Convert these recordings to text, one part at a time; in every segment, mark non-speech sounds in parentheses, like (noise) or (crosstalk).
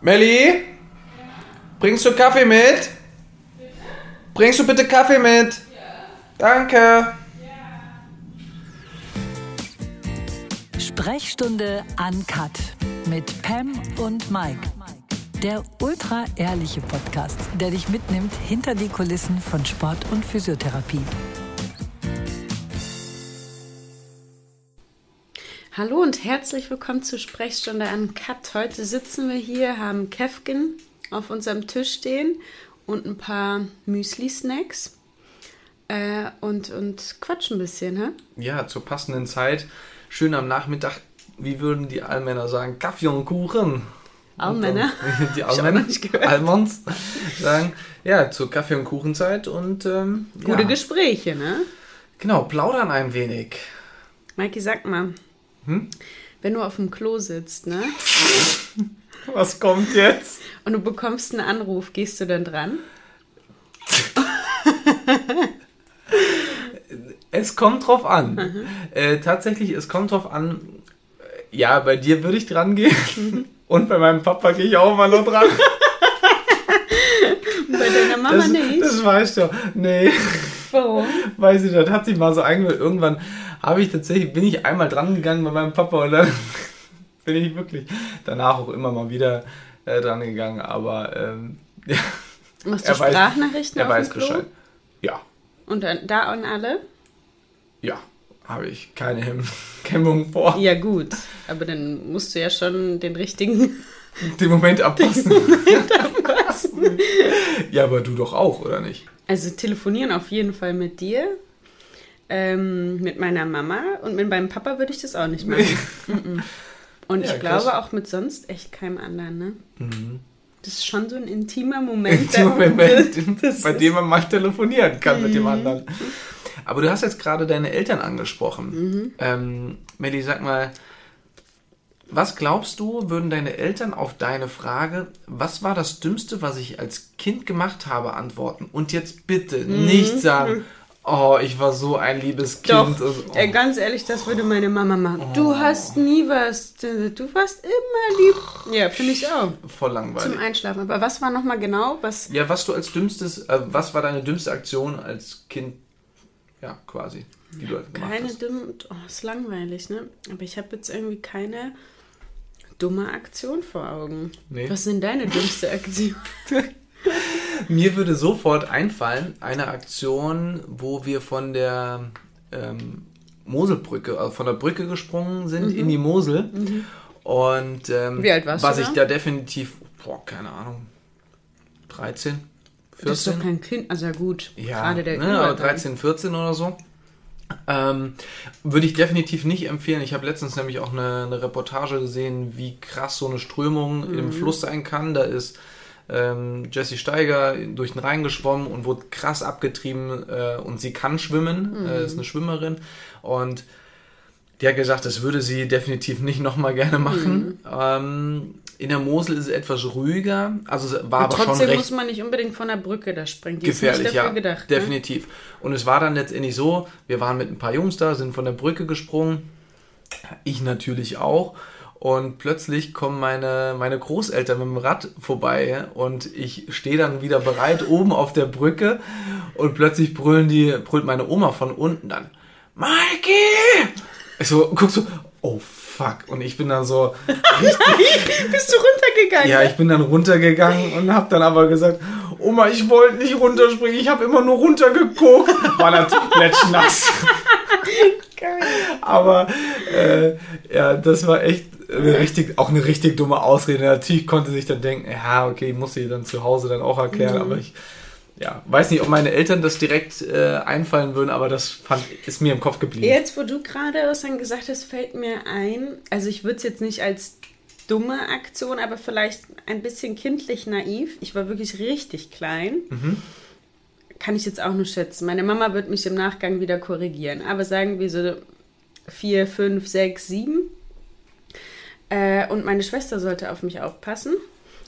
Melli? Bringst du Kaffee mit? Bringst du bitte Kaffee mit? Danke. Sprechstunde Uncut mit Pam und Mike. Der ultra ehrliche Podcast, der dich mitnimmt hinter die Kulissen von Sport und Physiotherapie. Hallo und herzlich willkommen zur Sprechstunde Uncut. Heute sitzen wir hier, haben Kefkin auf unserem Tisch stehen und ein paar Müsli-Snacks äh, und, und quatschen ein bisschen, ne? Ja, zur passenden Zeit. Schön am Nachmittag, wie würden die Allmänner sagen, Kaffee und Kuchen. Allmänner? Dann- Die (laughs) Allmänner. Allmanns, sagen, ja, zur Kaffee- und Kuchenzeit und ähm, Gute ja, Gespräche, ne? Genau, plaudern ein wenig. Maiki, sag mal, Hm? wenn du auf dem Klo sitzt, ne? Was kommt jetzt? Und du bekommst einen Anruf, gehst du dann dran? Es kommt drauf an. Äh, tatsächlich, es kommt drauf an. äh, Ja, bei dir würde ich dran gehen. Und bei meinem Papa gehe ich auch mal nur dran. (laughs) Bei deiner Mama Das, nicht. das weißt du. Nee, Warum? weiß ich, das hat sich mal so eingewöhnt. Irgendwann habe ich tatsächlich, bin ich einmal dran gegangen bei meinem Papa und dann (laughs) bin ich wirklich danach auch immer mal wieder äh, dran gegangen. Aber ähm, (laughs) ja, Machst du Er weiß- Sprachnachrichten er weiß Klo? Bescheid. Ja, Und da an alle? ja, habe ich keine Hem (laughs) Hemmung vor. Ja, gut. Aber dann musst du ja schon den richtigen Den Moment abpassen. passen. Ja, aber du doch auch, oder nicht? Also telefonieren auf jeden Fall mit dir, ähm, mit meiner Mama und mit meinem Papa würde ich das auch nicht machen. Mhm. Und Ja, ich krass. glaube auch mit sonst echt keinem anderen, ne? Das ist schon so ein intimer (laughs) Moment. Intimer (laughs) Moment, Das (laughs) bei dem man mal telefonieren kann mit Mhm. dem anderen. Aber du hast jetzt gerade deine Eltern angesprochen. Mhm. Ähm, Melli, sag mal, was glaubst du, würden deine Eltern auf deine Frage, was war das Dümmste, was ich als Kind gemacht habe, antworten? Und jetzt bitte nicht sagen, oh, ich war so ein liebes Kind. Doch, und, oh. äh, ganz ehrlich, das würde meine Mama machen. Du hast nie was, du warst immer lieb. Ja, finde ich auch. Voll langweilig. Zum Einschlafen. Aber was war nochmal genau? Was, Ja, was du als dümmstes, äh, was war deine dümmste Aktion als Kind, ja, quasi, die du halt gemacht Keine hast? dumme. Oh, ist langweilig, ne? Aber ich habe jetzt irgendwie keine dumme Aktion vor Augen. Nee. Was sind deine dümmste Aktion? (laughs) Mir würde sofort einfallen, eine Aktion, wo wir von der ähm, Moselbrücke, also von der Brücke gesprungen sind in die Mosel. Und ähm, Mhm. Wie alt warst was du ich da? definitiv, boah, keine Ahnung, 13, 14? Das ist doch kein Kind. Also gut, Ja, gerade der ne, aber Übergang. 13, 14 oder so. Ähm, würde ich definitiv nicht empfehlen. Ich habe letztens nämlich auch eine, eine Reportage gesehen, wie krass so eine Strömung Mhm. im Fluss sein kann. Da ist ähm, Jessie Steiger durch den Rhein geschwommen und wurde krass abgetrieben äh, und sie kann schwimmen, Mhm. äh, ist eine Schwimmerin und die hat gesagt, das würde sie definitiv nicht nochmal gerne machen. Mhm. Ähm, in der Mosel ist es etwas ruhiger, also war aber schon trotzdem recht muss man nicht unbedingt von der Brücke da springen. Die gefährlich, ja. gedacht. Ne? definitiv. Und es war dann letztendlich so, wir waren mit ein paar Jungs da, sind von der Brücke gesprungen. Ich natürlich auch. Und plötzlich kommen meine, meine Großeltern mit dem Rad vorbei und ich stehe dann wieder bereit (laughs) oben auf der Brücke und plötzlich brüllen die, brüllt meine Oma von unten dann, Mikey! Ich so, guck so, oh fuck. Und ich bin dann so, (laughs) Bist du runtergegangen? ja, ich bin dann runtergegangen und habe dann aber gesagt, Oma, ich wollte nicht runterspringen, ich habe immer nur runtergeguckt. War natürlich (laughs) plätschnass. Geil. Aber äh, ja, das war echt eine richtig, auch eine richtig dumme Ausrede. Natürlich konnte sich dann denken, ja, okay, ich muss sie dann zu Hause dann auch erklären, aber ich ja, weiß nicht, ob meine Eltern das direkt äh, einfallen würden, aber das fand, ist mir im Kopf geblieben. Jetzt, wo du gerade was dann gesagt hast, fällt mir ein, also ich würde es jetzt nicht als dumme Aktion, aber vielleicht ein bisschen kindlich naiv. Ich war wirklich richtig klein. Kann ich jetzt auch nur schätzen. Meine Mama wird mich im Nachgang wieder korrigieren. Aber sagen wir so vier, fünf, sechs, sieben. Äh, und meine Schwester sollte auf mich aufpassen.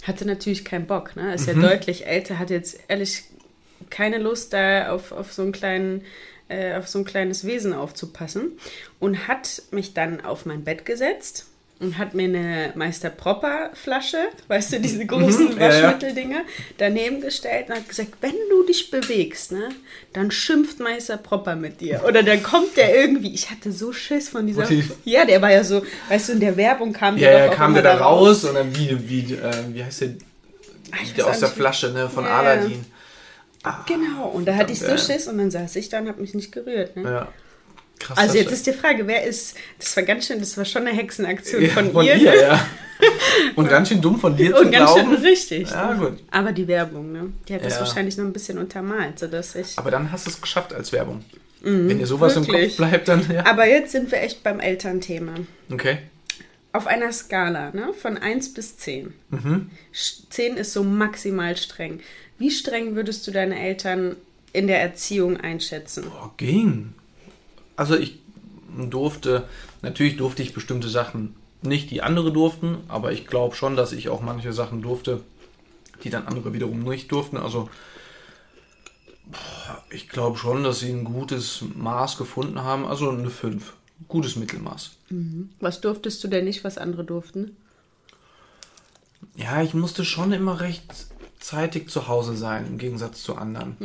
Hatte natürlich keinen Bock, ne? Ist ja deutlich älter, hat jetzt ehrlich keine Lust, da auf, auf so einen kleinen, äh, auf so ein kleines Wesen aufzupassen. Und hat mich dann auf mein Bett gesetzt und hat mir eine Meister Propper Flasche, weißt du, diese großen Mhm, ja, ja. Waschmitteldinger, daneben gestellt und hat gesagt, wenn du dich bewegst, ne, dann schimpft Meister Propper mit dir. Oder dann kommt der irgendwie, ich hatte so Schiss von dieser, Motiv. ja, der war ja so, weißt du, in der Werbung kam Ja, der ja, kam der da da raus und dann wie, wie, äh, wie heißt der? Ah, ich Der aus der Flasche, ne, von. Aladdin. Genau, und da hatte ich so. Schiss und dann saß ich da und habe mich nicht gerührt. Ne? Ja. Krass. Also das- jetzt ist die Frage, wer ist, das war ganz schön, das war schon eine Hexenaktion ja, von, von ihr. ihr, ja. (laughs) Und ganz schön dumm von dir zu Und ganz schön glauben. richtig. Ja, ne? gut. Aber die Werbung, ne? Die hat das Ja. wahrscheinlich noch ein bisschen untermalt, sodass ich. Aber dann hast du es geschafft als Werbung. Wenn dir sowas im Mhm, wirklich. Kopf bleibt, dann ja. Aber jetzt sind wir echt beim Elternthema. Okay. Auf einer Skala, ne? Von 1 bis 10. Mhm. Sch- 10 ist so maximal streng. Wie streng würdest du deine Eltern in der Erziehung einschätzen? Boah, ging. Also ich durfte, natürlich durfte ich bestimmte Sachen nicht, die andere durften, aber ich glaube schon, dass ich auch manche Sachen durfte, die dann andere wiederum nicht durften. Also ich glaube schon, dass sie ein gutes Maß gefunden haben, also eine 5. Gutes Mittelmaß. Was durftest du denn nicht, was andere durften? Ja, ich musste schon immer recht zeitig zu Hause sein, im Gegensatz zu anderen.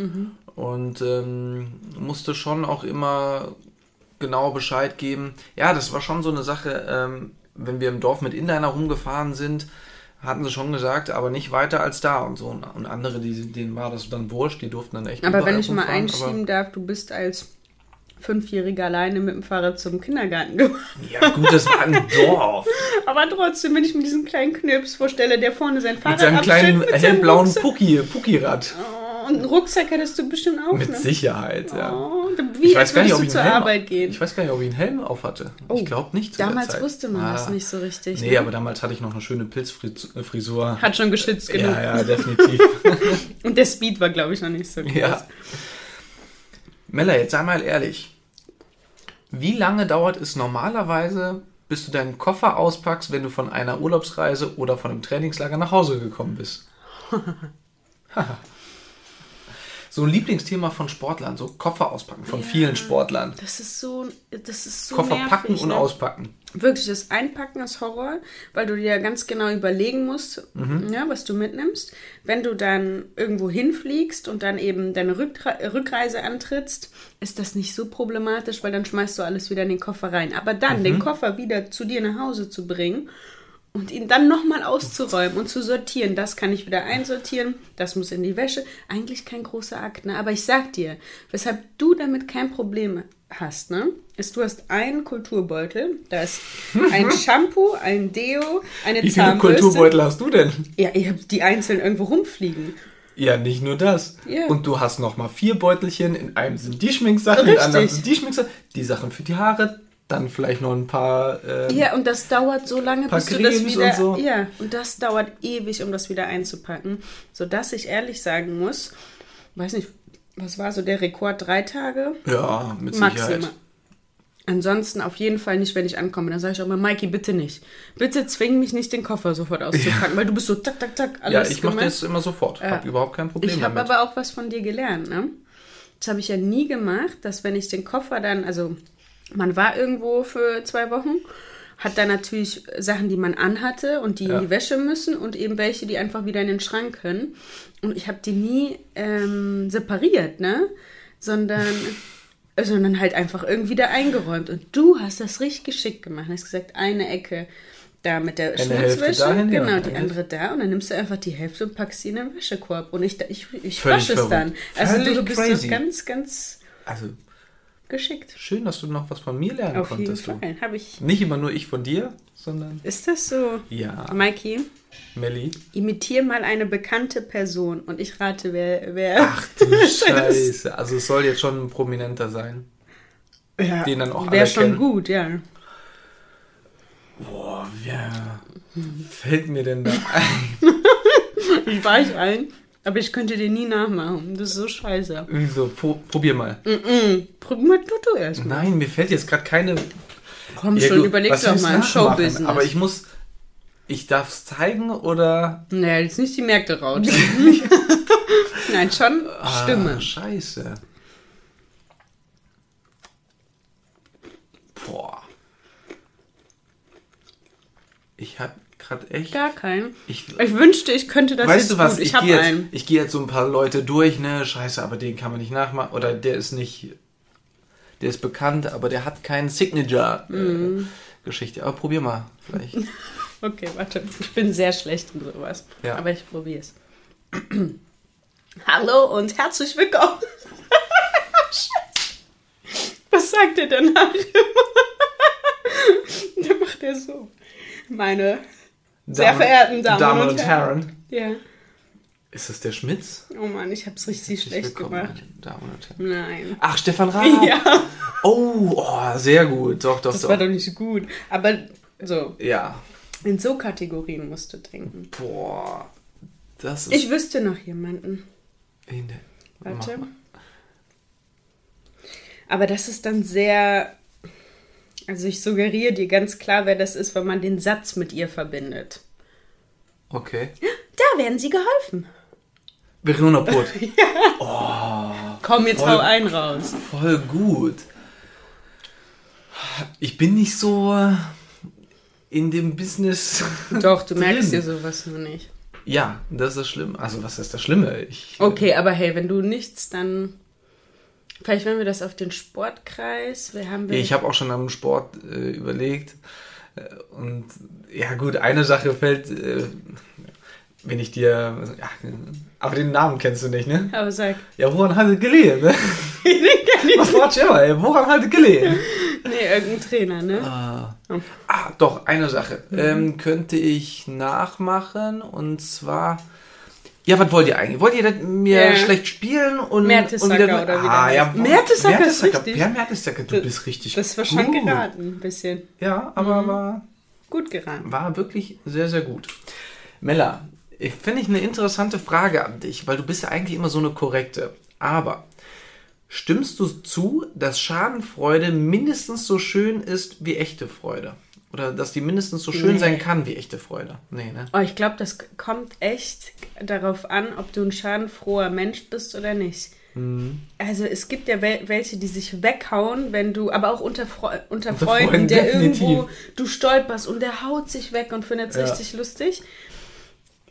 Und ähm, musste schon auch immer genau Bescheid geben. Ja, das war schon so eine Sache, ähm, wenn wir im Dorf mit Inliner rumgefahren sind, hatten sie schon gesagt, aber nicht weiter als da und so. Und andere, die, denen war das dann wurscht, die durften dann echt Aber wenn ich mal einschieben darf, du bist als Fünfjähriger alleine mit dem Fahrrad zum Kindergarten gefahren. Ja, gut, das war ein Dorf. (laughs) Aber trotzdem, wenn ich mir diesen kleinen Knirps vorstelle, der vorne sein Fahrrad mit seinem abstellt, kleinen mit seinem hellblauen. Pucki, Pucki-Rad. Oh, und einen Rucksack hättest du bestimmt auch, Mit ne? Sicherheit, ja. Oh, wie ich weiß gar nicht, ob du ich zur Arbeit gehen. Ich weiß gar nicht, ob ich einen Helm auf hatte. Oh, ich glaube nicht. Damals wusste man Ah. das nicht so richtig. Nee, ne? aber damals hatte ich noch eine schöne Pilzfrisur. Hat schon geschützt genug. Ja, ja, definitiv. (laughs) Und der Speed war, glaube ich, noch nicht so groß. ja. Mella, jetzt sei mal ehrlich. Wie lange dauert es normalerweise, bis du deinen Koffer auspackst, wenn du von einer Urlaubsreise oder von einem Trainingslager nach Hause gekommen bist? (laughs) so ein Lieblingsthema von Sportlern, so Koffer auspacken, von vielen Sportlern. Das ist so, das ist so Koffer nervig, packen und ne? auspacken. Wirklich, das Einpacken ist Horror, weil du dir ganz genau überlegen musst, Mhm. ja, was du mitnimmst. Wenn du dann irgendwo hinfliegst und dann eben deine Rückre Rückreise antrittst, ist das nicht so problematisch, weil dann schmeißt du alles wieder in den Koffer rein. Aber dann Mhm. den Koffer wieder zu dir nach Hause zu bringen und ihn dann nochmal auszuräumen und zu sortieren, das kann ich wieder einsortieren, das muss in die Wäsche. Eigentlich kein großer Akt, ne? Aber ich sag dir, weshalb du damit kein Problem hast, ne? Ist, du hast einen Kulturbeutel, da ist ein (laughs) Shampoo, ein Deo, eine Wie viele Zahnbürste. Kulturbeutel hast du denn? Ja, ihr habt die einzeln irgendwo rumfliegen. Ja, nicht nur das. Ja. Und du hast noch mal vier Beutelchen. In einem sind die Schminksachen, in anderen sind die Schminksachen. Die Sachen für die Haare, dann vielleicht noch ein paar. ähm, Ja, und das dauert so lange, bis du das Cremes wieder. und so. Ja, und das dauert ewig, um das wieder einzupacken. Sodass ich ehrlich sagen muss, weiß nicht, was war so der Rekord? Drei Tage? ja, mit Sicherheit. Maximal. Ansonsten auf jeden Fall nicht, wenn ich ankomme. Dann sage ich auch mal, Mikey, bitte nicht. Bitte zwing mich nicht, den Koffer sofort auszupacken, weil du bist so tak, tak, tak, Ja, alles ich mache das immer sofort. Ja. Hab überhaupt kein Problem Ich habe aber auch was von dir gelernt, ne? Das habe ich ja nie gemacht, dass wenn ich den Koffer dann, also man war irgendwo für zwei Wochen, hat dann natürlich Sachen, die man anhatte und die Ja. in die Wäsche müssen und eben welche, die einfach wieder in den Schrank können. Und ich habe die nie ähm, separiert, ne? Sondern, sondern halt einfach irgendwie da eingeräumt. Und du hast das richtig geschickt gemacht. Du hast gesagt, eine Ecke da mit der Schmutzwäsche, ja, genau, die andere da und dann nimmst du einfach die Hälfte und packst sie in den Wäschekorb und ich, ich, ich wasche es dann. Also Völlig du bist crazy. so ganz, ganz Also, geschickt. schön, dass du noch was von mir lernen Auf jeden konntest. Du. Fall. Habe ich. Nicht immer nur ich von dir, sondern Ist das so? ja, Mikey, Melli. imitier mal eine bekannte Person und ich rate, wer. wer Ach du (laughs) Scheiße. Also es soll jetzt schon ein Prominenter sein. ja, den dann auch Wäre schon gut, ja. Boah, wer fällt mir denn da (laughs) ein? Ich weiß ein, aber ich könnte den nie nachmachen. Das ist so scheiße. Wieso? Pro, probier mal. Mhm. Probier mal du, du erst mal. Nein, mir fällt jetzt gerade keine. Komm Ja, schon, gut, überleg doch mal. Showbusiness. Aber ich muss. Ich darf es zeigen oder. Naja, jetzt nicht die Märkte raus. (laughs) Nein, schon Stimme. Ah, scheiße. Boah. Ich habe gerade echt. Gar keinen. Ich, Ich wünschte, ich könnte das weißt jetzt du was? gut. Ich, Ich, habe gehe jetzt, einen. ich gehe jetzt so ein paar Leute durch, ne? Scheiße, aber den kann man nicht nachmachen. Oder der ist nicht. Der ist bekannt, aber der hat keinen Signature-Geschichte. aber probier mal, vielleicht. (laughs) Okay, warte. Ich bin sehr schlecht in sowas. Ja. Aber ich probiere es. (clears throat) Hallo und herzlich willkommen. (laughs) Was sagt er danach? Dann macht er so. Meine sehr verehrten Damen, und Herren. Ja. Ist das der Schmitz? Oh Mann, ich hab's richtig schlecht Willkommen, gemacht. Damen und Herren. Nein. Ach, Stefan Raab. (laughs) Ja, Oh, oh, sehr gut. Doch, doch, das doch. war doch nicht so gut. Aber so, ja. in so Kategorien musst du denken. Boah. Das ist. Ich wüsste noch jemanden. in der, Warte. Aber das ist dann sehr. Also ich suggeriere dir ganz klar, wer das ist, wenn man den Satz mit ihr verbindet. Okay. Da werden sie geholfen. Verona Pot. (laughs) Komm, jetzt Voll. hau einen raus. Voll gut. Ich bin nicht so in dem Business. (laughs) Doch, du merkst drin. dir sowas nur nicht. Ja, das ist das Schlimme. Also, was ist das Schlimme? Ich, Okay, aber hey, wenn du nichts, dann. Vielleicht wenn wir das auf den Sportkreis. Wir haben Ich habe auch schon am Sport äh, überlegt. Äh, Und ja, gut, eine Sache fällt, äh, wenn ich dir. Ja, aber den Namen kennst du nicht, ne? Aber sag. Ja, woran hat es gelegen, ne? Den kenn ich. Was watch immer, ey? Woran hat es gelegen? Nee, irgendein Trainer, ne? Ah. Oh. ah, doch, eine Sache. Ähm, könnte ich nachmachen und zwar. Ja, was wollt ihr eigentlich? Wollt ihr das mir Ja. schlecht spielen und, Mertesacker und wieder, oder ah, ja, heißt. Mertesacker ist richtig. Ja, Mertesacker, du bist richtig Das war schon gut. geraten, ein bisschen. Ja, aber war, Gut geraten. war wirklich sehr, sehr gut. Mella, ich finde ich eine interessante Frage an dich, weil du bist ja eigentlich immer so eine korrekte. Aber stimmst du zu, dass Schadenfreude mindestens so schön ist wie echte Freude? Oder dass die mindestens so schön Nee. sein kann wie echte Freude? Nee, ne? Oh, ich glaube, das kommt echt darauf an, ob du ein schadenfroher Mensch bist oder nicht. Mhm. Also es gibt ja wel welche, die sich weghauen, wenn du, aber auch unter, Freu unter, Unter Freunden, Freunden, der definitiv. irgendwo, du stolperst und der haut sich weg und findet es Ja. richtig lustig.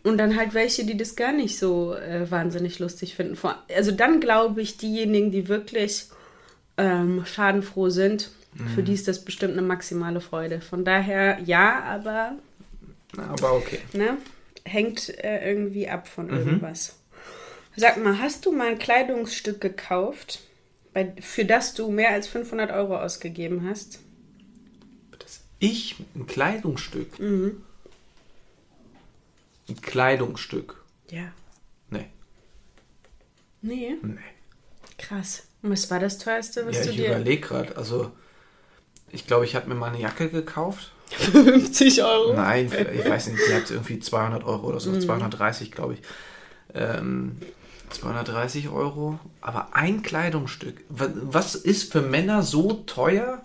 Und dann halt welche, die das gar nicht so äh, wahnsinnig lustig finden. Also dann glaube ich, diejenigen, die wirklich ähm, schadenfroh sind, Mhm. für die ist das bestimmt eine maximale Freude. Von daher ja, aber Aber okay. ne, hängt äh, irgendwie ab von Mhm. irgendwas. Sag mal, hast du mal ein Kleidungsstück gekauft, bei, für das du mehr als 500 Euro ausgegeben hast? Das ich, ein Kleidungsstück. Mhm. Ein Kleidungsstück. Ja. Nee, Nee, nee. krass. Und was war das teuerste, was Ja, du ich dir... überlege gerade. Also, ich glaube, ich habe mir mal eine Jacke gekauft. (laughs) 50 Euro? Nein, ich weiß nicht, die hat irgendwie 200 Euro oder so, Mhm. 230 glaube ich. Ähm, 230 Euro, aber ein Kleidungsstück. Wa- Was ist für Männer so teuer?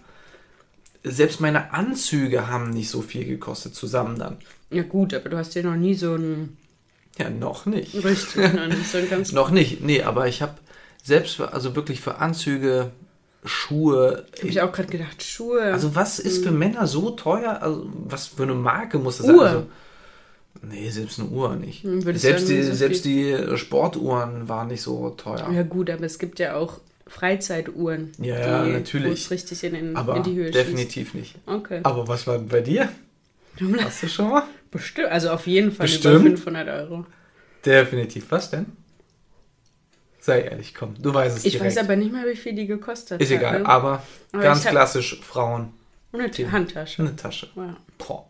Selbst meine Anzüge haben nicht so viel gekostet zusammen dann. Ja gut, aber du hast dir noch nie so ein... Ja, noch nicht. Richtig, noch nicht so ein (laughs) ganz... Noch nicht, nee, aber ich habe selbst für, also wirklich für Anzüge, Schuhe. Habe ich auch gerade gedacht, Schuhe. Also was ist für Männer so teuer? Also was für eine Marke muss das sein? Uhr. Also, nee, selbst eine Uhr nicht. Hm, würdest Selbst die, so selbst die Sportuhren waren nicht so teuer. ja gut, aber es gibt ja auch Freizeituhren, Ja, ja, die, natürlich. wo es richtig in, den, Aber in die Höhe definitiv nicht. schießt. Okay. Aber was war bei dir? Hast du schon mal? Bestimmt, also auf jeden Fall Bestimmt. über 500 Euro. Definitiv. Was denn? Sei ehrlich, komm. Du weißt es Ich direkt. weiß aber nicht mal, wie viel die gekostet Ist hat. egal, ne? aber, Aber ganz klassisch Frauen. Und eine Thema. Handtasche. Eine Tasche. Ja. Boah.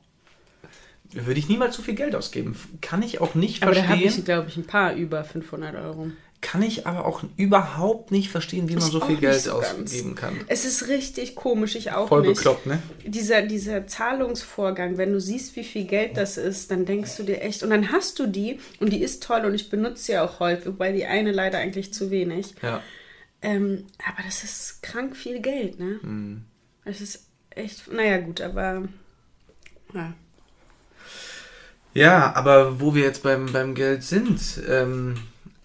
Würde ich niemals so viel Geld ausgeben. Kann ich auch nicht Aber da habe verstehen. ich, glaube ich, ein paar über 500 Euro. Kann ich aber auch überhaupt nicht verstehen, wie man Ich so viel Geld so ausgeben kann. Es ist richtig komisch, ich auch Voll nicht. bekloppt, ne? Dieser, dieser Zahlungsvorgang, wenn du siehst, wie viel Geld das ist, dann denkst du dir echt, und dann hast du die, und die ist toll und ich benutze sie auch häufig, wobei die eine leider eigentlich zu wenig. Ja. Ähm, aber das ist krank viel Geld, ne? Mhm. Es ist echt, naja, gut, aber. Ja. Ja, aber wo wir jetzt beim, beim Geld sind, ähm,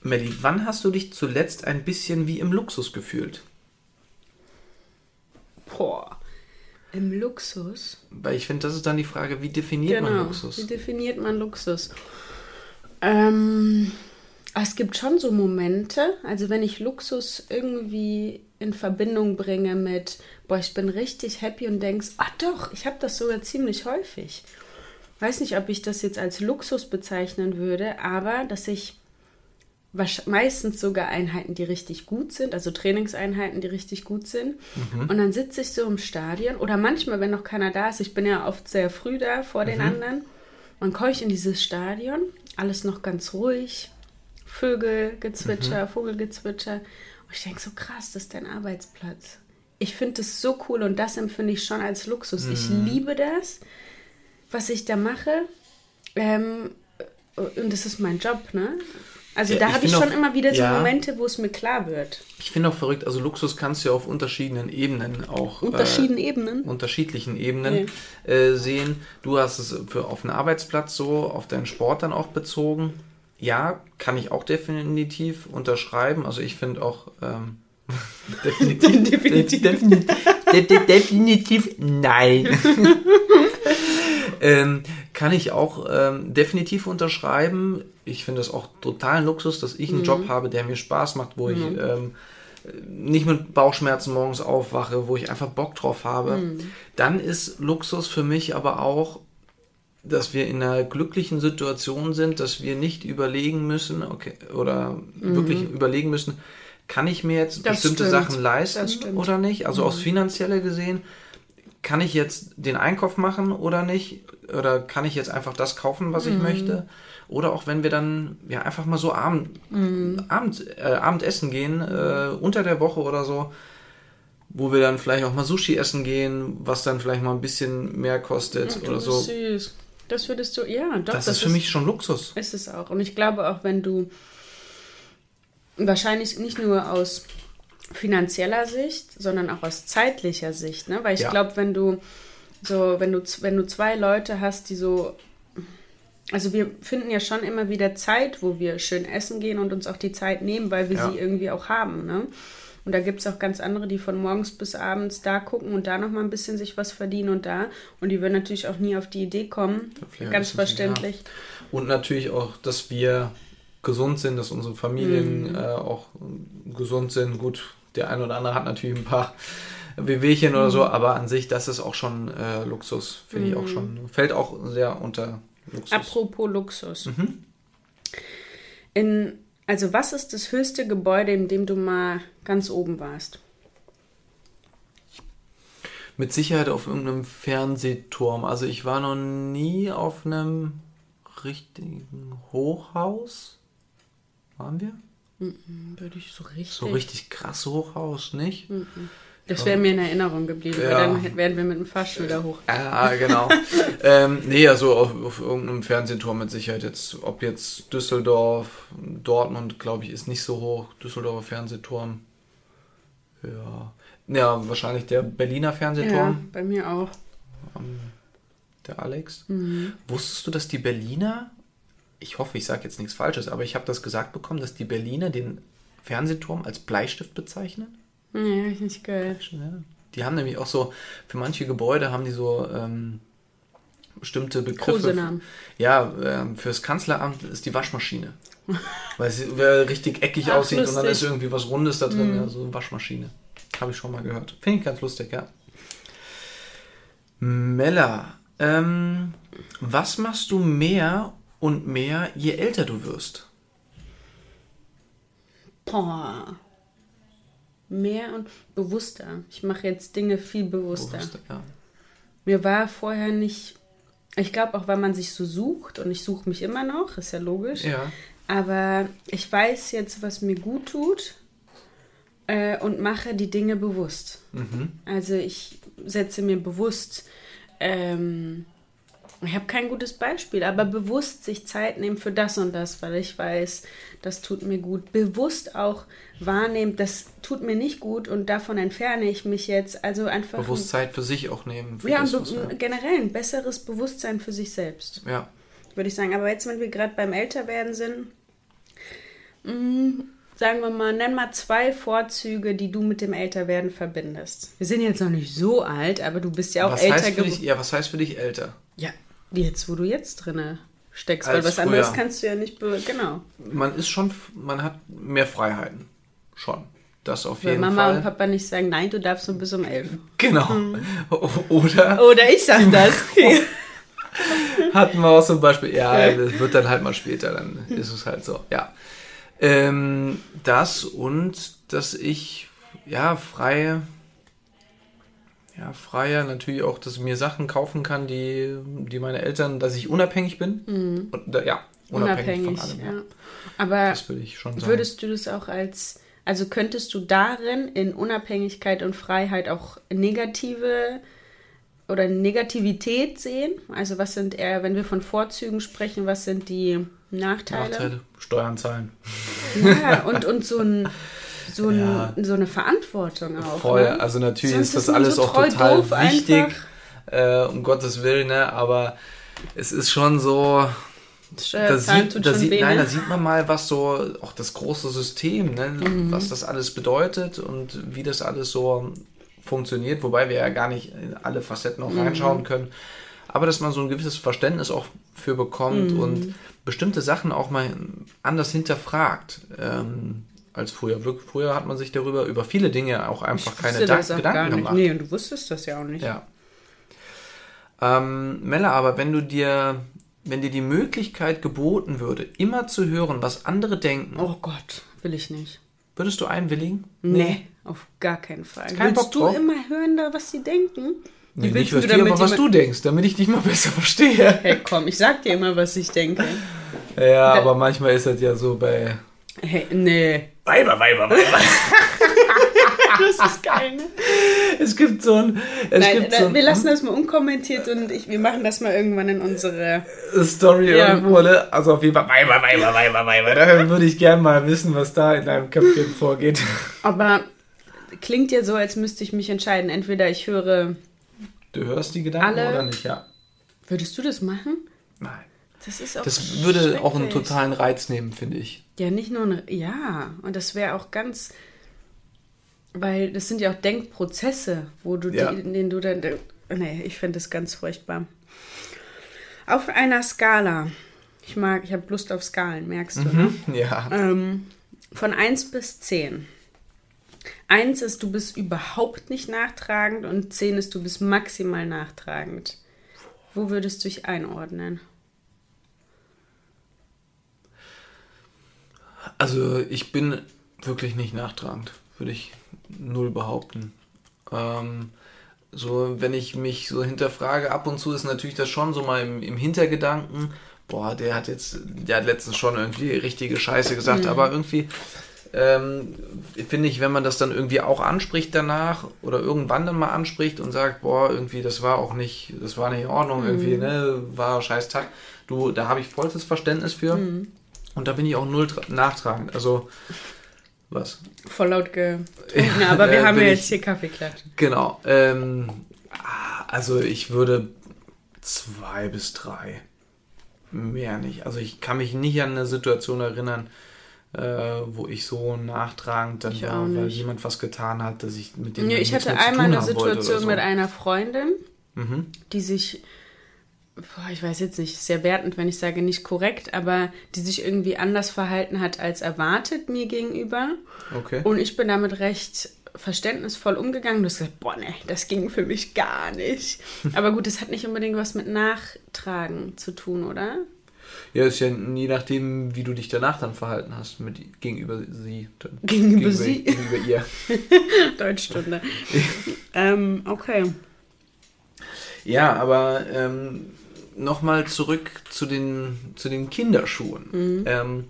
Melli, wann hast du dich zuletzt ein bisschen wie im Luxus gefühlt? Boah. Im Luxus? Weil ich finde, das ist dann die Frage, wie definiert genau. man Luxus? Wie definiert man Luxus? Ähm, es gibt schon so Momente, also wenn ich Luxus irgendwie in Verbindung bringe mit, boah, ich bin richtig happy und denkst, ah doch, ich habe das sogar ziemlich häufig. Weiß nicht, ob ich das jetzt als Luxus bezeichnen würde, aber dass ich meistens sogar Einheiten, die richtig gut sind, also Trainingseinheiten, die richtig gut sind. Mhm. Und dann sitze ich so im Stadion oder manchmal, wenn noch keiner da ist, ich bin ja oft sehr früh da vor den mhm. anderen, dann komme ich in dieses Stadion, alles noch ganz ruhig, Vögelgezwitscher, mhm. Vogelgezwitscher. Und ich denke so, krass, das ist dein Arbeitsplatz. Ich finde das so cool und das empfinde ich schon als Luxus. Ich mhm. liebe das, was ich da mache. Ähm, und das ist mein Job, ne? Also ja, da habe ich schon auch, immer wieder so ja, Momente, wo es mir klar wird. Ich finde auch verrückt, also Luxus kannst du ja auf unterschiedlichen Ebenen auch. Unterschiedlichen äh, Ebenen? Unterschiedlichen Ebenen ja. äh, sehen. Du hast es für, auf einen Arbeitsplatz so, auf deinen Sport dann auch bezogen. Ja, kann ich auch definitiv unterschreiben. Also ich finde auch ähm, (laughs) (laughs) definitiv, definitiv, definitiv, definitiv nein. (laughs) ähm, kann ich auch ähm, definitiv unterschreiben. Ich finde es auch totalen Luxus, dass ich einen mhm. Job habe, der mir Spaß macht, wo mhm. ich ähm, nicht mit Bauchschmerzen morgens aufwache, wo ich einfach Bock drauf habe. Mhm. Dann ist Luxus für mich aber auch, dass wir in einer glücklichen Situation sind, dass wir nicht überlegen müssen, okay, oder mhm. wirklich überlegen müssen, kann ich mir jetzt das bestimmte stimmt. Sachen leisten oder nicht? Also aus mhm. finanzieller gesehen, kann ich jetzt den Einkauf machen oder nicht? Oder kann ich jetzt einfach das kaufen, was ich mm. möchte? Oder auch wenn wir dann ja einfach mal so Abend, mm. Abend, äh, Abendessen gehen, äh, unter der Woche oder so, wo wir dann vielleicht auch mal Sushi essen gehen, was dann vielleicht mal ein bisschen mehr kostet ja, oder so. Süß. Das würdest du, ja, doch. Das, das ist für ist, mich schon Luxus. Ist es auch. Und ich glaube auch, wenn du wahrscheinlich nicht nur aus finanzieller Sicht, sondern auch aus zeitlicher Sicht, ne? Weil ich ja. glaube, wenn du so, wenn du, wenn du zwei Leute hast, die so also wir finden ja schon immer wieder Zeit, wo wir schön essen gehen und uns auch die Zeit nehmen, weil wir ja. sie irgendwie auch haben. Ne? Und da gibt es auch ganz andere, die von morgens bis abends da gucken und da nochmal ein bisschen sich was verdienen und da. Und die würden natürlich auch nie auf die Idee kommen. Ganz verständlich. Ja. Und natürlich auch, dass wir gesund sind, dass unsere Familien mhm. äh, auch gesund sind. Gut, der eine oder andere hat natürlich ein paar Wehwehchen mhm. oder so, aber an sich, das ist auch schon äh, Luxus, finde mhm. ich auch mhm. schon. Fällt auch sehr unter Luxus. Apropos Luxus. Mhm. In, also, was ist das höchste Gebäude, in dem du mal ganz oben warst? Mit Sicherheit auf irgendeinem Fernsehturm. Also, ich war noch nie auf einem richtigen Hochhaus. Waren wir? Würde ich so richtig. So richtig krass Hochhaus, nicht? Das wäre mir in Erinnerung geblieben, ja. weil dann wären wir mit dem Fahrstuhl da hoch. Ja, genau. (laughs) ähm, nee, also auf, auf, irgendeinem Fernsehturm mit Sicherheit jetzt, ob jetzt Düsseldorf, Dortmund, glaube ich, ist nicht so hoch. Düsseldorfer Fernsehturm. Ja. Ja, wahrscheinlich der Berliner Fernsehturm. Ja, bei mir auch. der Alex. Mhm. Wusstest du, dass die Berliner ich hoffe, ich sage jetzt nichts Falsches, aber ich habe das gesagt bekommen, dass die Berliner den Fernsehturm als Bleistift bezeichnen. Ja, richtig geil. Ja. Die haben nämlich auch so, für manche Gebäude haben die so ähm, bestimmte Begriffe. Kosenamen. Ja, ähm, fürs Kanzleramt ist die Waschmaschine. (laughs) Weil sie richtig eckig Ach, aussieht lustig. und dann ist irgendwie was Rundes da drin, mhm. ja, so eine Waschmaschine. Habe ich schon mal gehört. Finde ich ganz lustig, ja. Mella, ähm, was machst du mehr, und mehr, je älter du wirst. Boah. Mehr und bewusster. Ich mache jetzt Dinge viel bewusster. bewusster ja. Mir war vorher nicht. Ich glaube auch, weil man sich so sucht und ich suche mich immer noch, ist ja logisch. Ja. Aber ich weiß jetzt, was mir gut tut äh, und mache die Dinge bewusst. Mhm. Also ich setze mir bewusst ähm, ich habe kein gutes Beispiel, aber bewusst sich Zeit nehmen für das und das, weil ich weiß, das tut mir gut. Bewusst auch wahrnehmen, das tut mir nicht gut und davon entferne ich mich jetzt. Also einfach. Bewusstsein für sich auch nehmen. ja, das, und ja. generell ein besseres Bewusstsein für sich selbst. Ja. Würde ich sagen. Aber jetzt, wenn wir gerade beim Älterwerden sind, mh, mm, sagen wir mal, nenn mal zwei Vorzüge, die du mit dem Älterwerden verbindest. Wir sind jetzt noch nicht so alt, aber du bist ja auch was älter geworden. Ja, was heißt für dich älter? Ja, jetzt, wo du jetzt drinne steckst, Als weil was früher. anderes kannst du ja nicht, genau. Man ist schon, man hat mehr Freiheiten. Schon. Das auf Weil jeden Mama Fall. und Papa nicht sagen, nein, du darfst nur bis um elf. Genau. Hm. Oder Oder ich sag das. (laughs) hatten wir auch zum Beispiel, ja, das wird dann halt mal später, dann ist es halt so, ja. Ähm, das und dass ich, ja, frei, ja, freier natürlich auch, dass ich mir Sachen kaufen kann, die, die meine Eltern, dass ich unabhängig bin. Und, äh, ja, unabhängig, Unabhängig, von allem. ja. Ja. Aber Das würde ich schon sagen. würdest du das auch als, also könntest du darin in Unabhängigkeit und Freiheit auch negative oder Negativität sehen? Also was sind eher, wenn wir von Vorzügen sprechen, was sind die Nachteile? Nachteile? Steuern zahlen. Ja, und, und so, ein, (laughs) so, ein, Ja. so eine Verantwortung auch. Voll, ne? also natürlich Sonst ist das alles so auch total wichtig, äh, um Gottes Willen, ne? aber es ist schon so, da Steuerzahlen sieht, da, sieht, nein, ne? da sieht man mal, was so auch das große System, ne? Mhm. was das alles bedeutet und wie das alles so funktioniert, wobei wir ja gar nicht in alle Facetten Mhm. auch reinschauen können. Aber dass man so ein gewisses Verständnis auch für bekommt Mhm. und bestimmte Sachen auch mal anders hinterfragt. Ähm, als früher. Früher hat man sich darüber, über viele Dinge auch einfach keine Da das auch Gedanken gar nicht. gemacht. Nee, und du wusstest das ja auch nicht. Ja. Ähm, Mella, aber wenn du dir, wenn dir die Möglichkeit geboten würde, immer zu hören, was andere denken, Oh Gott, will ich nicht. würdest du einwilligen? Nee, auf gar keinen Fall. Kein Bock Willst du drauf? immer hören, da, was sie denken? Nee, nicht was dir, aber was du denkst, damit ich dich mal (laughs) besser verstehe. Hey, komm, ich sag dir immer, was ich denke. Ja, Da- aber manchmal ist das ja so bei Hey, nee. Weiber, Weiber, Weiber. (laughs) Das ist geil, ne? es gibt so ein, es Nein, gibt da, so ein, wir lassen das mal unkommentiert und ich, wir machen das mal irgendwann in unsere. Story Ja. irgendwo, ne? Also auf jeden Fall Weiber, Weiber, Weiber, Weiber. Da würde ich gern mal wissen, was da in deinem Köpfchen vorgeht. Aber klingt ja so, als müsste ich mich entscheiden. Entweder ich höre. Du hörst die Gedanken Alle- oder nicht, ja? Würdest du das machen? Nein. Das ist auch. Das würde auch einen totalen Reiz nehmen, finde ich. Ja, nicht nur ein, ja, und das wäre auch ganz, weil das sind ja auch Denkprozesse, wo du, Ja. die, in denen du dann, nee, ich finde das ganz furchtbar. Auf einer Skala, ich mag, ich habe Lust auf Skalen, merkst du, ne? Ja. Ähm, von 1 bis 10. 1 ist, du bist überhaupt nicht nachtragend und 10 ist, du bist maximal nachtragend. Wo würdest du dich einordnen? Also ich bin wirklich nicht nachtragend, würde ich null behaupten. Ähm, so, wenn ich mich so hinterfrage, ab und zu ist natürlich das schon so mal im, im Hintergedanken, boah, der hat jetzt, der hat letztens schon irgendwie richtige Scheiße gesagt, aber irgendwie ähm, finde ich, wenn man das dann irgendwie auch anspricht danach oder irgendwann dann mal anspricht und sagt, boah, irgendwie, das war auch nicht, das war nicht in Ordnung, irgendwie, ne, war scheiß Tag, du, da habe ich vollstes Verständnis für. Und da bin ich auch null tra- nachtragend. Also, was? Voll laut getrunken, aber wir Ja, haben ja jetzt hier Kaffeeklatsch. Genau. Ähm, also, ich würde zwei bis drei. Mehr nicht. Also, ich kann mich nicht an eine Situation erinnern, äh, wo ich so nachtragend dann war, weil jemand was getan hat, dass ich mit dem Ja, ich hatte einmal eine Situation mit einer Freundin, Mhm. die sich, boah, ich weiß jetzt nicht, sehr wertend, wenn ich sage nicht korrekt, aber die sich irgendwie anders verhalten hat als erwartet mir gegenüber. Okay. Und ich bin damit recht verständnisvoll umgegangen. Du hast gesagt, boah, ne, das ging für mich gar nicht. (laughs) Aber gut, das hat nicht unbedingt was mit Nachtragen zu tun, oder? Ja, ist ja je nachdem, wie du dich danach dann verhalten hast mit gegenüber sie. Dann, Gegenüber sie? Gegenüber ihr. (laughs) Deutschstunde. (laughs) ähm, okay. Ja, aber ähm, nochmal zurück zu den, zu den Kinderschuhen. Ähm,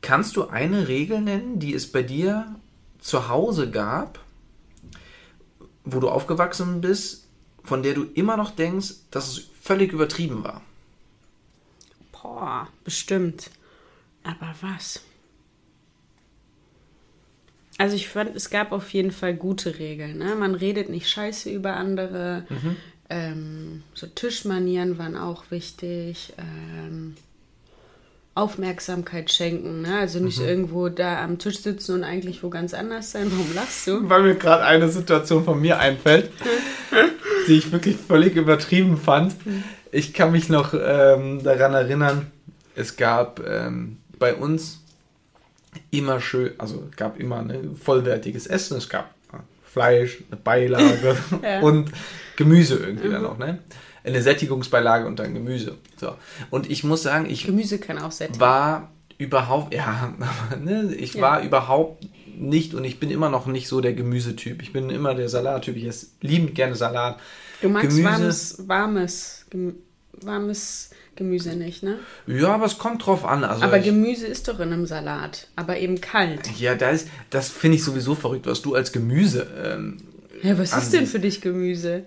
kannst du eine Regel nennen, die es bei dir zu Hause gab, wo du aufgewachsen bist, von der du immer noch denkst, dass es völlig übertrieben war? Boah, bestimmt. Aber was? Also ich fand, es gab auf jeden Fall gute Regeln. Ne? Man redet nicht scheiße über andere. Ähm, so Tischmanieren waren auch wichtig. Ähm, Aufmerksamkeit schenken. Ne? Also nicht Mhm. irgendwo da am Tisch sitzen und eigentlich wo ganz anders sein. Warum lachst du? Weil mir gerade eine Situation von mir einfällt, (laughs) die ich wirklich völlig übertrieben fand. Ich kann mich noch ähm, daran erinnern, es gab ähm, bei uns immer schön, also es gab immer ein vollwertiges Essen, es gab Fleisch, eine Beilage (laughs) Ja. und Gemüse irgendwie dann noch, ne? Eine Sättigungsbeilage und dann Gemüse. So. Und ich muss sagen, ich Gemüse kann auch sättigen. war überhaupt, ja, (laughs) ne, ich Ja. war überhaupt nicht und ich bin immer noch nicht so der Gemüsetyp. Ich bin immer der Salattyp. Ich esse liebend gerne Salat. Du magst Gemüse- warmes, warmes, warmes Gemüse nicht, ne? Ja, aber es kommt drauf an. Also aber ich, Gemüse ist doch in einem Salat, aber eben kalt. ja, da ist, das finde ich sowieso verrückt, was du als Gemüse. Ähm, Ja, was ist denn für dich Gemüse?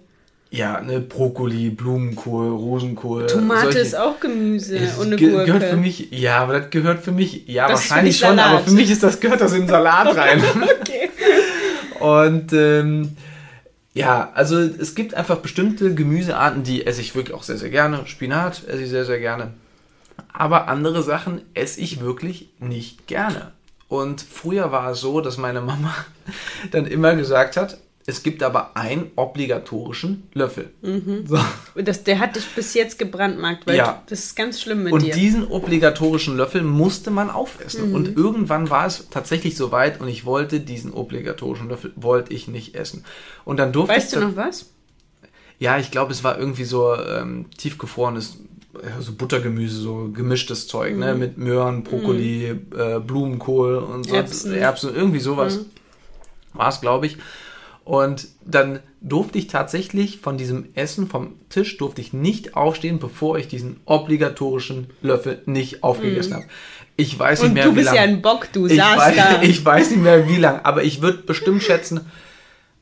ja, ne, Brokkoli, Blumenkohl, Rosenkohl. Tomate solche- ist auch Gemüse und eine ge Gurke. gehört für mich, ja, aber das gehört für mich, ja, Das wahrscheinlich schon, aber für mich ist das, gehört das in den Salat (laughs) rein. okay. Und ähm, ja, also es gibt einfach bestimmte Gemüsearten, die esse ich wirklich auch sehr, sehr gerne. Spinat esse ich sehr, sehr gerne. Aber andere Sachen esse ich wirklich nicht gerne. Und früher war es so, dass meine Mama (laughs) dann immer gesagt hat, es gibt aber einen obligatorischen Löffel. So. Das, der hat dich bis jetzt gebrandmarkt, weil Ja. das ist ganz schlimm mit Und dir. diesen obligatorischen Löffel musste man aufessen. Mhm. Und irgendwann war es tatsächlich soweit und ich wollte diesen obligatorischen Löffel, wollte ich nicht essen. Und dann durfte weißt ich du noch was? Ja, ich glaube, es war irgendwie so ähm, tiefgefrorenes, so Buttergemüse, so gemischtes Zeug, ne? Mit Möhren, Brokkoli, äh, Blumenkohl und so Erbsen. Erbsen, irgendwie sowas war es, glaube ich. Und dann durfte ich tatsächlich von diesem Essen vom Tisch durfte ich nicht aufstehen, bevor ich diesen obligatorischen Löffel nicht aufgegessen habe. Ich weiß nicht Und mehr, du wie bist lang. ja ein Bock, du ich saßt weiß, da. (laughs) Ich weiß nicht mehr, wie lang, aber ich würde bestimmt schätzen,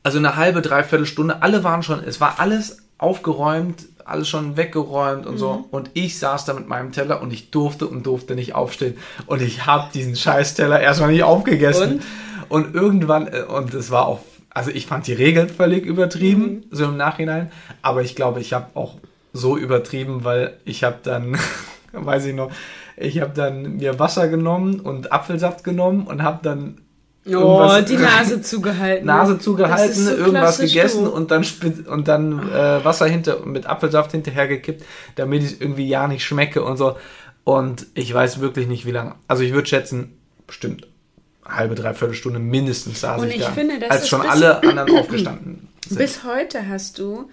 also eine halbe, dreiviertel Stunde, alle waren schon, es war alles aufgeräumt, alles schon weggeräumt und Mhm. so. Und ich saß da mit meinem Teller und ich durfte und durfte nicht aufstehen. Und ich habe diesen Scheißteller erstmal nicht aufgegessen. Und? irgendwann, äh, und es war auch, also ich fand die Regeln völlig übertrieben, Mhm. so im Nachhinein. Aber ich glaube, ich habe auch so übertrieben, weil ich habe dann, (laughs) weiß ich noch, ich habe dann mir Wasser genommen und Apfelsaft genommen und habe dann Oh, die (laughs) Nase zugehalten. Nase zugehalten, so irgendwas gegessen du. und dann und dann äh, Wasser hinter mit Apfelsaft hinterhergekippt, damit ich es irgendwie ja nicht schmecke und so. Und ich weiß wirklich nicht, wie lange. Also ich würde schätzen, bestimmt halbe, dreiviertel Stunde mindestens saß Und ich ich da, finde, das als schon alle anderen (clears throat) aufgestanden sind. Bis heute hast du,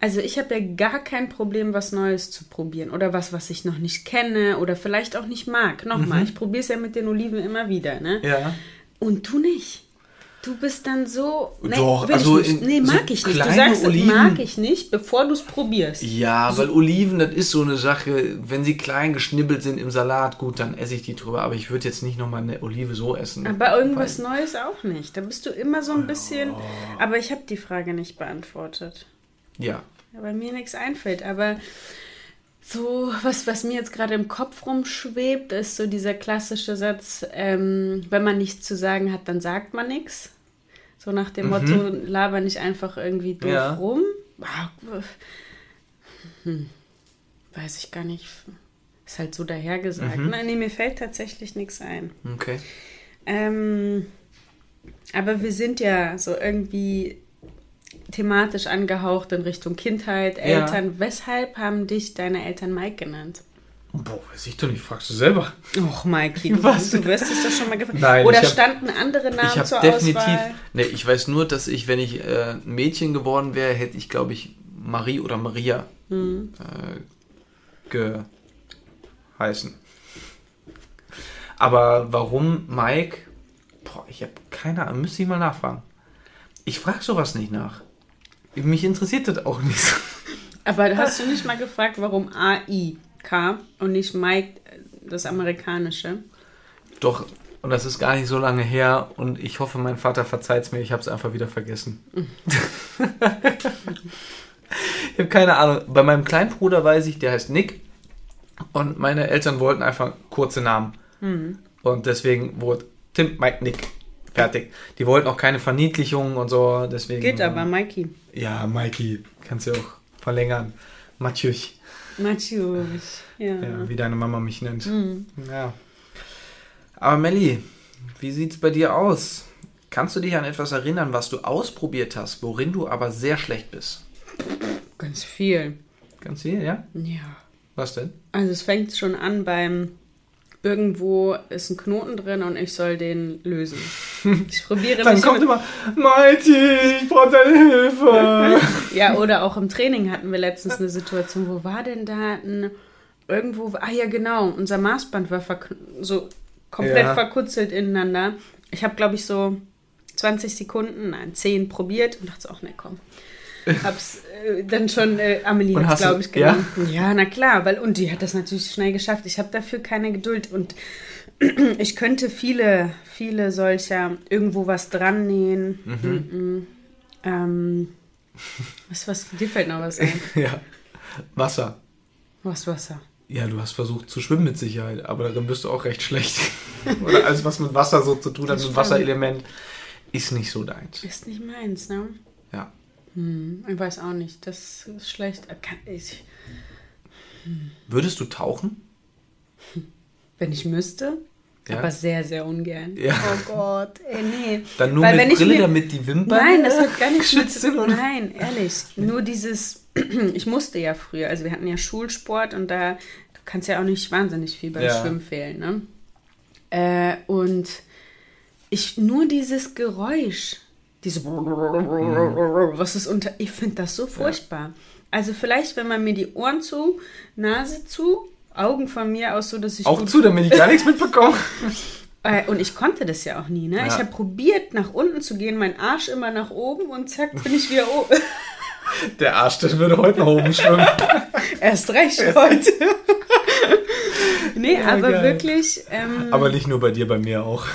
also ich habe ja gar kein Problem, was Neues zu probieren oder was, was ich noch nicht kenne oder vielleicht auch nicht mag. Nochmal, ich probiere es ja mit den Oliven immer wieder, ne? Mhm. ja. Und du nicht. Du bist dann so. Nee, Doch, also ich nicht. in Nee, so mag ich nicht. Du sagst, Oliven- mag ich nicht, bevor du es probierst. Ja, weil Oliven, das ist so eine Sache, wenn sie klein geschnibbelt sind im Salat, gut, dann esse ich die drüber, aber ich würde jetzt nicht nochmal eine Olive so essen. Aber irgendwas Neues auch nicht. Da bist du immer so ein bisschen. Aber ich habe die Frage nicht beantwortet. Ja. Ja, weil mir nichts einfällt. Aber so, was, was mir jetzt gerade im Kopf rumschwebt, ist so dieser klassische Satz, ähm, wenn man nichts zu sagen hat, dann sagt man nichts. So nach dem Motto, laber nicht einfach irgendwie doof Ja. rum. Ah, Hm, weiß ich gar nicht. Ist halt so dahergesagt. Nein, nee, mir fällt tatsächlich nichts ein. Okay. Ähm, aber wir sind ja so irgendwie thematisch angehaucht in Richtung Kindheit, Ja. Eltern. Weshalb haben dich deine Eltern Mike genannt? Boah, weiß ich doch nicht, fragst du selber. Och, Mikey, du, (laughs) Was? du wirst es doch schon mal gefragt. Nein, Oder hab- standen andere Namen Ich habe zur definitiv. Auswahl? Ne, ich weiß nur, dass ich, wenn ich äh, ein Mädchen geworden wäre, hätte ich, glaube ich, Marie oder Maria Hm. äh, geheißen. Aber warum Mike? Boah, ich habe keine Ahnung. Müsste ich mal nachfragen. Ich frage sowas nicht nach. Mich interessiert das auch nicht. so. Aber hast du nicht mal gefragt, warum A-I-K und nicht Mike, das amerikanische? Doch, und das ist gar nicht so lange her. Und ich hoffe, mein Vater verzeiht es mir. Ich habe es einfach wieder vergessen. (laughs) ich habe keine Ahnung. Bei meinem kleinen Bruder weiß ich, der heißt Nick. Und meine Eltern wollten einfach kurze Namen. Und deswegen wurde Tim, Mike, Nick. Fertig. Die wollten auch keine Verniedlichungen und so. Deswegen, Geht aber, Mikey. Ja, Mikey. Kannst du auch verlängern. Mathieu. Mathieu. Ja. Ja, wie deine Mama mich nennt. Ja. Aber Melli, wie sieht's bei dir aus? Kannst du dich an etwas erinnern, was du ausprobiert hast, worin du aber sehr schlecht bist? Ganz viel. Ganz viel, ja? Ja. Was denn? Also es fängt schon an beim irgendwo ist ein Knoten drin und ich soll den lösen. (laughs) Ich probiere Dann kommt immer, Mighty, ich brauche deine Hilfe. (laughs) ja oder auch im Training hatten wir letztens eine Situation, wo war denn da ein irgendwo ah ja genau, unser Maßband war so komplett Ja. verkutzelt ineinander. Ich habe glaube ich so 20 Sekunden, nein, 10 probiert und dachte so, ach ne, komm. (laughs) Hab's äh, dann schon, äh, Amelie glaube ich, genommen. Ja? na klar, weil, und die hat das natürlich schnell geschafft. Ich habe dafür keine Geduld und ich könnte viele, viele solcher irgendwo was dran nähen. Mhm. Ähm, was, was, dir fällt noch was ein? (laughs) ja. Wasser. Was Wasser? Ja, du hast versucht zu schwimmen mit Sicherheit, aber darin bist du auch recht schlecht. (laughs) Oder alles, was mit Wasser so zu tun hat, mit. Wasserelement, ist nicht so deins. Ist nicht meins, ne? Ja. Hm, ich weiß auch nicht. Das ist schlecht. Äh, ich, Würdest du tauchen? (laughs) wenn ich müsste, Ja. aber sehr, sehr ungern. Ja. Oh Gott, ey, nee. Dann nur Weil mit wenn ich Brille, mir- damit die Wimpern Nein, das hat gar nichts mit. geschützt sind? oder? Nein, ehrlich. Nur dieses, (clears throat) ich musste ja früher, also wir hatten ja Schulsport und da, du kannst ja auch nicht wahnsinnig viel beim Ja. Schwimmen fehlen, ne? Äh, und ich, nur dieses Geräusch, diese, was ist unter, ich finde das so furchtbar. Also vielleicht, wenn man mir die Ohren zu, Nase zu, Augen von mir aus so, dass ich Auch zu, damit ich gar nichts mitbekomme. (laughs) äh, und ich konnte das ja auch nie, ne? Ja. Ich habe probiert, nach unten zu gehen, mein Arsch immer nach oben und zack, bin ich wieder oben. (laughs) Der Arsch, der würde heute noch oben schwimmen. (laughs) Erst recht heute. nee, Ja, aber geil. wirklich. Ähm, Aber nicht nur bei dir, bei mir auch.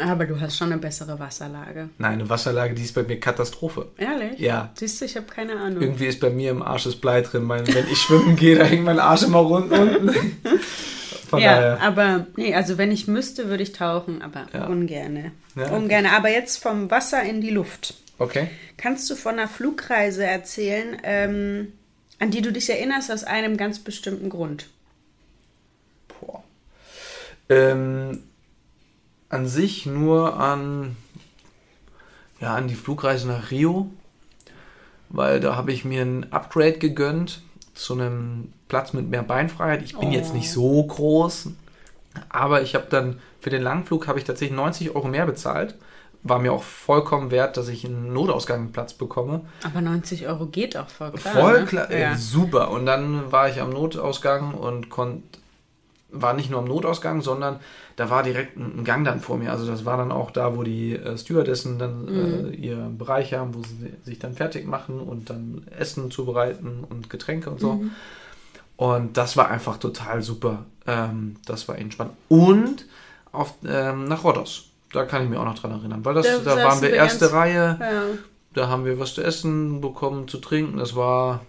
Aber du hast schon eine bessere Wasserlage. Nein, eine Wasserlage, die ist bei mir Katastrophe. Ehrlich? Ja. Siehst du, ich habe keine Ahnung. Irgendwie ist bei mir im Arsch das Blei drin. Mein, wenn ich schwimmen gehe, da hängt mein Arsch immer rund unten. (laughs) Von ja, daher. aber nee, also wenn ich müsste, würde ich tauchen, aber Ja. ungerne. Ja, okay. Ungerne. Aber jetzt vom Wasser in die Luft. Okay. Kannst du von einer Flugreise erzählen, ähm, an die du dich erinnerst aus einem ganz bestimmten Grund? Boah. Ähm, an sich nur an, ja, an die Flugreise nach Rio, weil da habe ich mir ein Upgrade gegönnt zu einem Platz mit mehr Beinfreiheit. Ich bin Oh. jetzt nicht so groß, aber ich habe dann für den Langflug habe ich tatsächlich 90 Euro mehr bezahlt. War mir auch vollkommen wert, dass ich einen Notausgangsplatz bekomme. Aber 90 Euro geht auch voll klar. Voll ne? klar, äh, Ja. super. Und dann war ich am Notausgang und konnte, war nicht nur am Notausgang, sondern da war direkt ein Gang dann vor mir. Also das war dann auch da, wo die äh, Stewardessen dann Mhm. äh, ihr Bereich haben, wo sie sich dann fertig machen und dann Essen zubereiten und Getränke und so. Mhm. Und das war einfach total super. Ähm, das war entspannt. Und auf, ähm, nach Rhodos. Da kann ich mich auch noch dran erinnern, weil das, Da da, waren wir erste Reihe. Ja. Da haben wir was zu essen bekommen, zu trinken. Das war.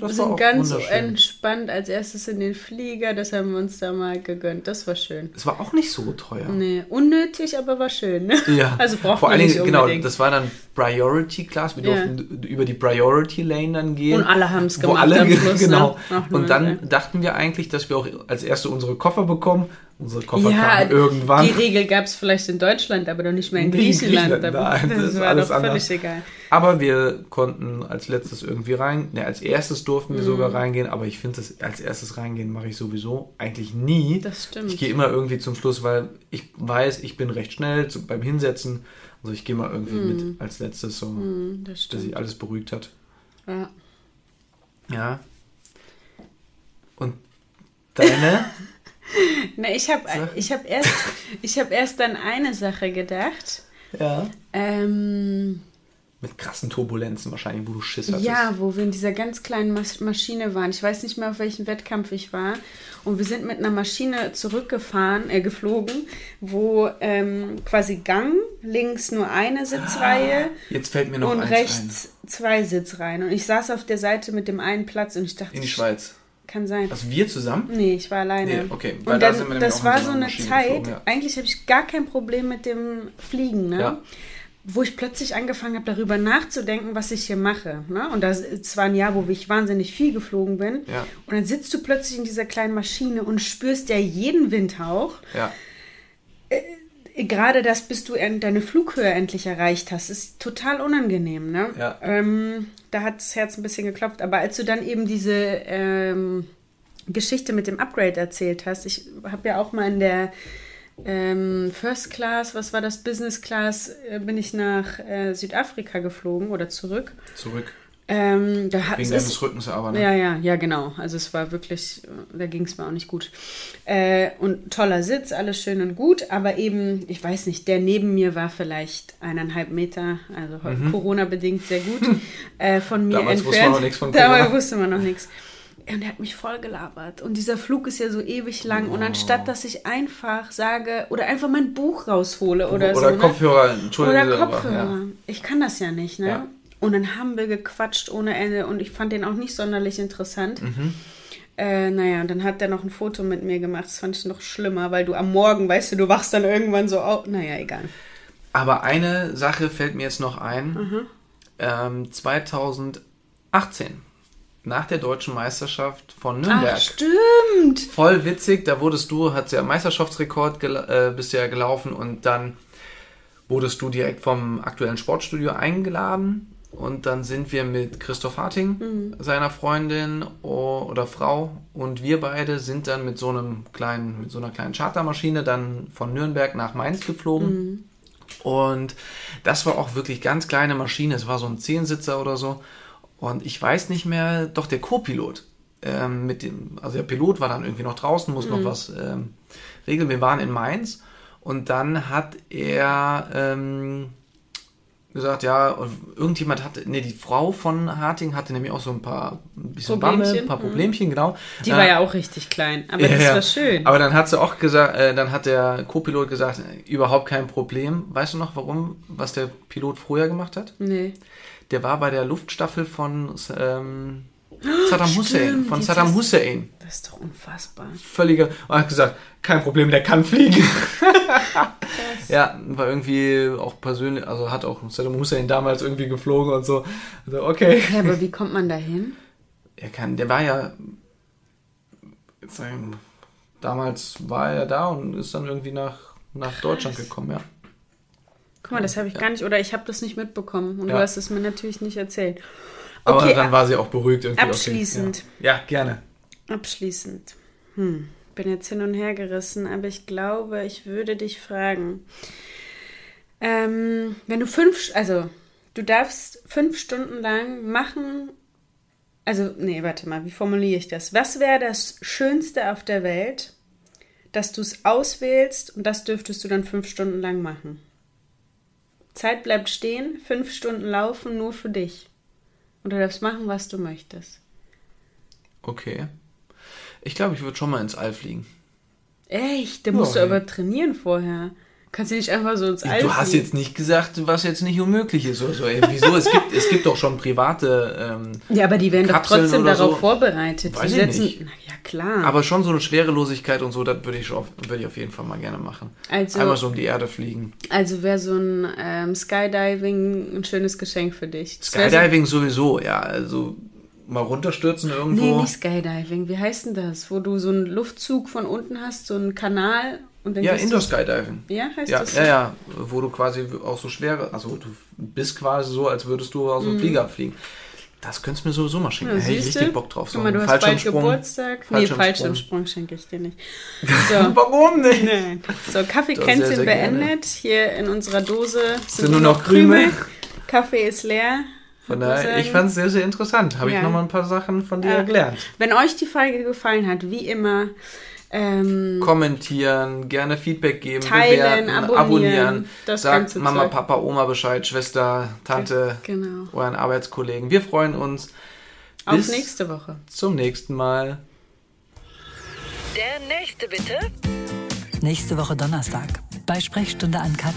Das Wir sind ganz entspannt als erstes in den Flieger. Das haben wir uns da mal gegönnt. Das war schön. Es war auch nicht so teuer. Nee, unnötig, aber war schön. Ne? Ja. (laughs) Also braucht Vor man allen nicht Dingen, genau, unbedingt. das war dann Priority Class. Wir Ja. durften über die Priority Lane dann gehen. Und alle haben es gemacht alle, am (laughs) Schluss. genau. Ne? Ach, nur, Und dann ey. dachten wir eigentlich, dass wir auch als erste unsere Koffer bekommen. Unsere Koffer ja, kamen irgendwann. die Regel gab es vielleicht in Deutschland, aber doch nicht mehr in Griechenland. Griechenland, nein, (laughs) das das war alles doch völlig anders. egal. Aber wir konnten als letztes irgendwie rein. Ne, als erstes durften wir Mhm. sogar reingehen. Aber ich finde, das als erstes reingehen mache ich sowieso eigentlich nie. Das stimmt. Ich gehe immer irgendwie zum Schluss, weil ich weiß, ich bin recht schnell zu, beim Hinsetzen. Also ich gehe mal irgendwie mit als letztes, so, Hm, das dass sich alles beruhigt hat. Ja. Ja. Und deine? (laughs) Na, ich habe ich hab erst, ich hab erst an eine Sache gedacht. ja. Ähm, Mit krassen Turbulenzen wahrscheinlich, wo du Schiss hattest. Ja, wo wir in dieser ganz kleinen Mas Maschine waren. Ich weiß nicht mehr, auf welchem Wettkampf ich war. Und wir sind mit einer Maschine zurückgefahren, äh, geflogen, wo ähm, quasi Gang, links nur eine Sitzreihe Jetzt fällt mir noch und rechts zwei Sitzreihen. Und ich saß auf der Seite mit dem einen Platz und ich dachte, ein. In die Schweiz. Kann sein. Also wir zusammen? Nee, ich war alleine. Nee, okay, weil Und da dann, sind wir das war so eine Maschine Zeit, geflogen, ja. eigentlich habe ich gar kein Problem mit dem Fliegen, ne? Ja. wo ich plötzlich angefangen habe, darüber nachzudenken, was ich hier mache. Ne? Und das, war ein Jahr, wo ich wahnsinnig viel geflogen bin. Ja. Und dann sitzt du plötzlich in dieser kleinen Maschine und spürst ja jeden Windhauch. Ja. Gerade das, bis du deine Flughöhe endlich erreicht hast, ist total unangenehm. Ne? Ja. Ähm, da hat das Herz ein bisschen geklopft. Aber als du dann eben diese ähm, Geschichte mit dem Upgrade erzählt hast, ich habe ja auch mal in der ähm, First Class, was war das, Business Class, äh, bin ich nach äh, Südafrika geflogen oder zurück. Zurück. Ähm, da hat Wegen es deines ist- Rückens aber, ne? ja, ja, ja, genau. Also es war wirklich, da ging es mir auch nicht gut. Äh, und toller Sitz, alles schön und gut, aber eben, ich weiß nicht, der neben mir war vielleicht eineinhalb Meter, also Corona-bedingt sehr gut, (laughs) äh, von mir Mhm. Damals entfernt. wusste man noch nichts von Damals Corona. wusste man noch nichts. Und er hat mich voll gelabert. Und dieser Flug ist ja so ewig lang. Und Oh. anstatt, dass ich einfach sage, oder einfach mein Buch raushole oder, Oder so. ne? Kopfhörer, Entschuldigung. Oder Kopfhörer. ja. Ich kann das ja nicht, ne? Ja. Und dann haben wir gequatscht ohne Ende und ich fand den auch nicht sonderlich interessant. Mhm. Äh, naja, und dann hat der noch ein Foto mit mir gemacht. Das fand ich noch schlimmer, weil du am Morgen, weißt du, du wachst dann irgendwann so auf. Naja, egal. Aber eine Sache fällt mir jetzt noch ein. Mhm. Ähm, 2018, nach der deutschen Meisterschaft von Nürnberg. Ach, stimmt. Voll witzig, da wurdest du, hat ja Meisterschaftsrekord äh, bist ja gelaufen und dann wurdest du direkt vom aktuellen Sportstudio eingeladen und dann sind wir mit Christoph Harting, seiner Freundin oder Frau und wir beide sind dann mit so einem kleinen, mit so einer kleinen Chartermaschine dann von Nürnberg nach Mainz geflogen. Und das war auch wirklich ganz kleine Maschine. Es war so ein Zehnsitzer oder so. Und ich weiß nicht mehr, doch der Co-Pilot. Ähm, mit dem, also der Pilot war dann irgendwie noch draußen, muss noch was ähm, regeln. Wir waren in Mainz und dann hat er ähm, gesagt, ja, und irgendjemand hatte, nee, die Frau von Harting hatte nämlich auch so ein paar ein bisschen Bammel, Problemchen, ein paar mhm. Problemchen, genau. Die Äh, war ja auch richtig klein. Aber das ja, war schön. Aber dann hat sie auch gesagt, äh, dann hat der Co-Pilot gesagt, überhaupt kein Problem. Weißt du noch, warum, was der Pilot früher gemacht hat? nee. Der war bei der Luftstaffel von ähm, Saddam Hussein. stimmt, Von Saddam Hussein. Das ist doch unfassbar. Völliger. Und hat gesagt, kein Problem, der kann fliegen. (laughs) ja, war irgendwie auch persönlich, also hat auch Saddam Hussein damals irgendwie geflogen und so. Also, okay. Ja, aber wie kommt man da hin? (laughs) Er kann, der war ja, sagen, damals war er da und ist dann irgendwie nach, nach Deutschland gekommen, ja. Guck mal, das habe ich gar nicht, oder ich habe das nicht mitbekommen. Und Ja. du hast es mir natürlich nicht erzählt. Aber Okay, dann war sie auch beruhigt irgendwie. okay, abschließend. Ja. ja, gerne. Abschließend. Hm, bin jetzt hin und her gerissen, aber ich glaube, ich würde dich fragen. Ähm, wenn du fünf, also du darfst fünf Stunden lang machen, also, nee, warte mal, wie formuliere ich das? Was wäre das Schönste auf der Welt, dass du es auswählst und das dürftest du dann fünf Stunden lang machen? Zeit bleibt stehen, fünf Stunden laufen nur für dich. Und du darfst machen, was du möchtest. Okay. Ich glaube, ich würde schon mal ins All fliegen. Echt? Da musst Ja, du aber trainieren vorher. Kannst du nicht einfach so ins All du hast fliegen? jetzt nicht gesagt, was jetzt nicht unmöglich ist oder so. Ey, wieso? Es gibt, es gibt doch schon private, ähm, Ja, aber die werden doch Kapseln trotzdem oder darauf so. vorbereitet. Weiß die setzen. nicht. Na ja, klar. aber schon so eine Schwerelosigkeit und so, das würde ich, schon, würde ich auf jeden Fall mal gerne machen. Also- Einmal so um die Erde fliegen. also wäre so ein ähm, Skydiving ein schönes Geschenk für dich. Skydiving sowieso, ja. Also mal runterstürzen So, irgendwo. nee, nicht Skydiving. Wie heißt denn das? Wo du so einen Luftzug von unten hast, so einen Kanal und dann ja, Indoor Skydiving. Ja, heißt Ja, das ja, ja, wo du quasi auch so schwere, also du bist quasi so, als würdest du aus dem Flieger fliegen. Das könntest du mir sowieso mal schenken. Mhm. Ja, da hätte ich siehste? richtig Bock drauf. Guck mal, du hast bald Geburtstag. Nee, Fallschirmsprung. Schenke ich dir nicht. (laughs) So. Warum nicht? Nein. So, Kaffeekränzchen sehr gerne. beendet. Hier in unserer Dose sind, nur noch Krümel. Kaffee ist leer. Von daher, ich fand es sehr, sehr interessant. Habe Ja. ich nochmal ein paar Sachen von dir Ja. gelernt. Wenn euch die Folge gefallen hat, wie immer, ähm, Kommentieren, gerne Feedback geben, Teilen, bewerten, abonnieren, abonnieren. das Sagt Mama, Zeug. Papa, Oma Bescheid, Schwester, Tante, genau. euren Arbeitskollegen. Wir freuen uns. Auf Bis nächste Woche. zum nächsten Mal. Der nächste bitte. Nächste Woche Donnerstag bei Sprechstunde an Kat.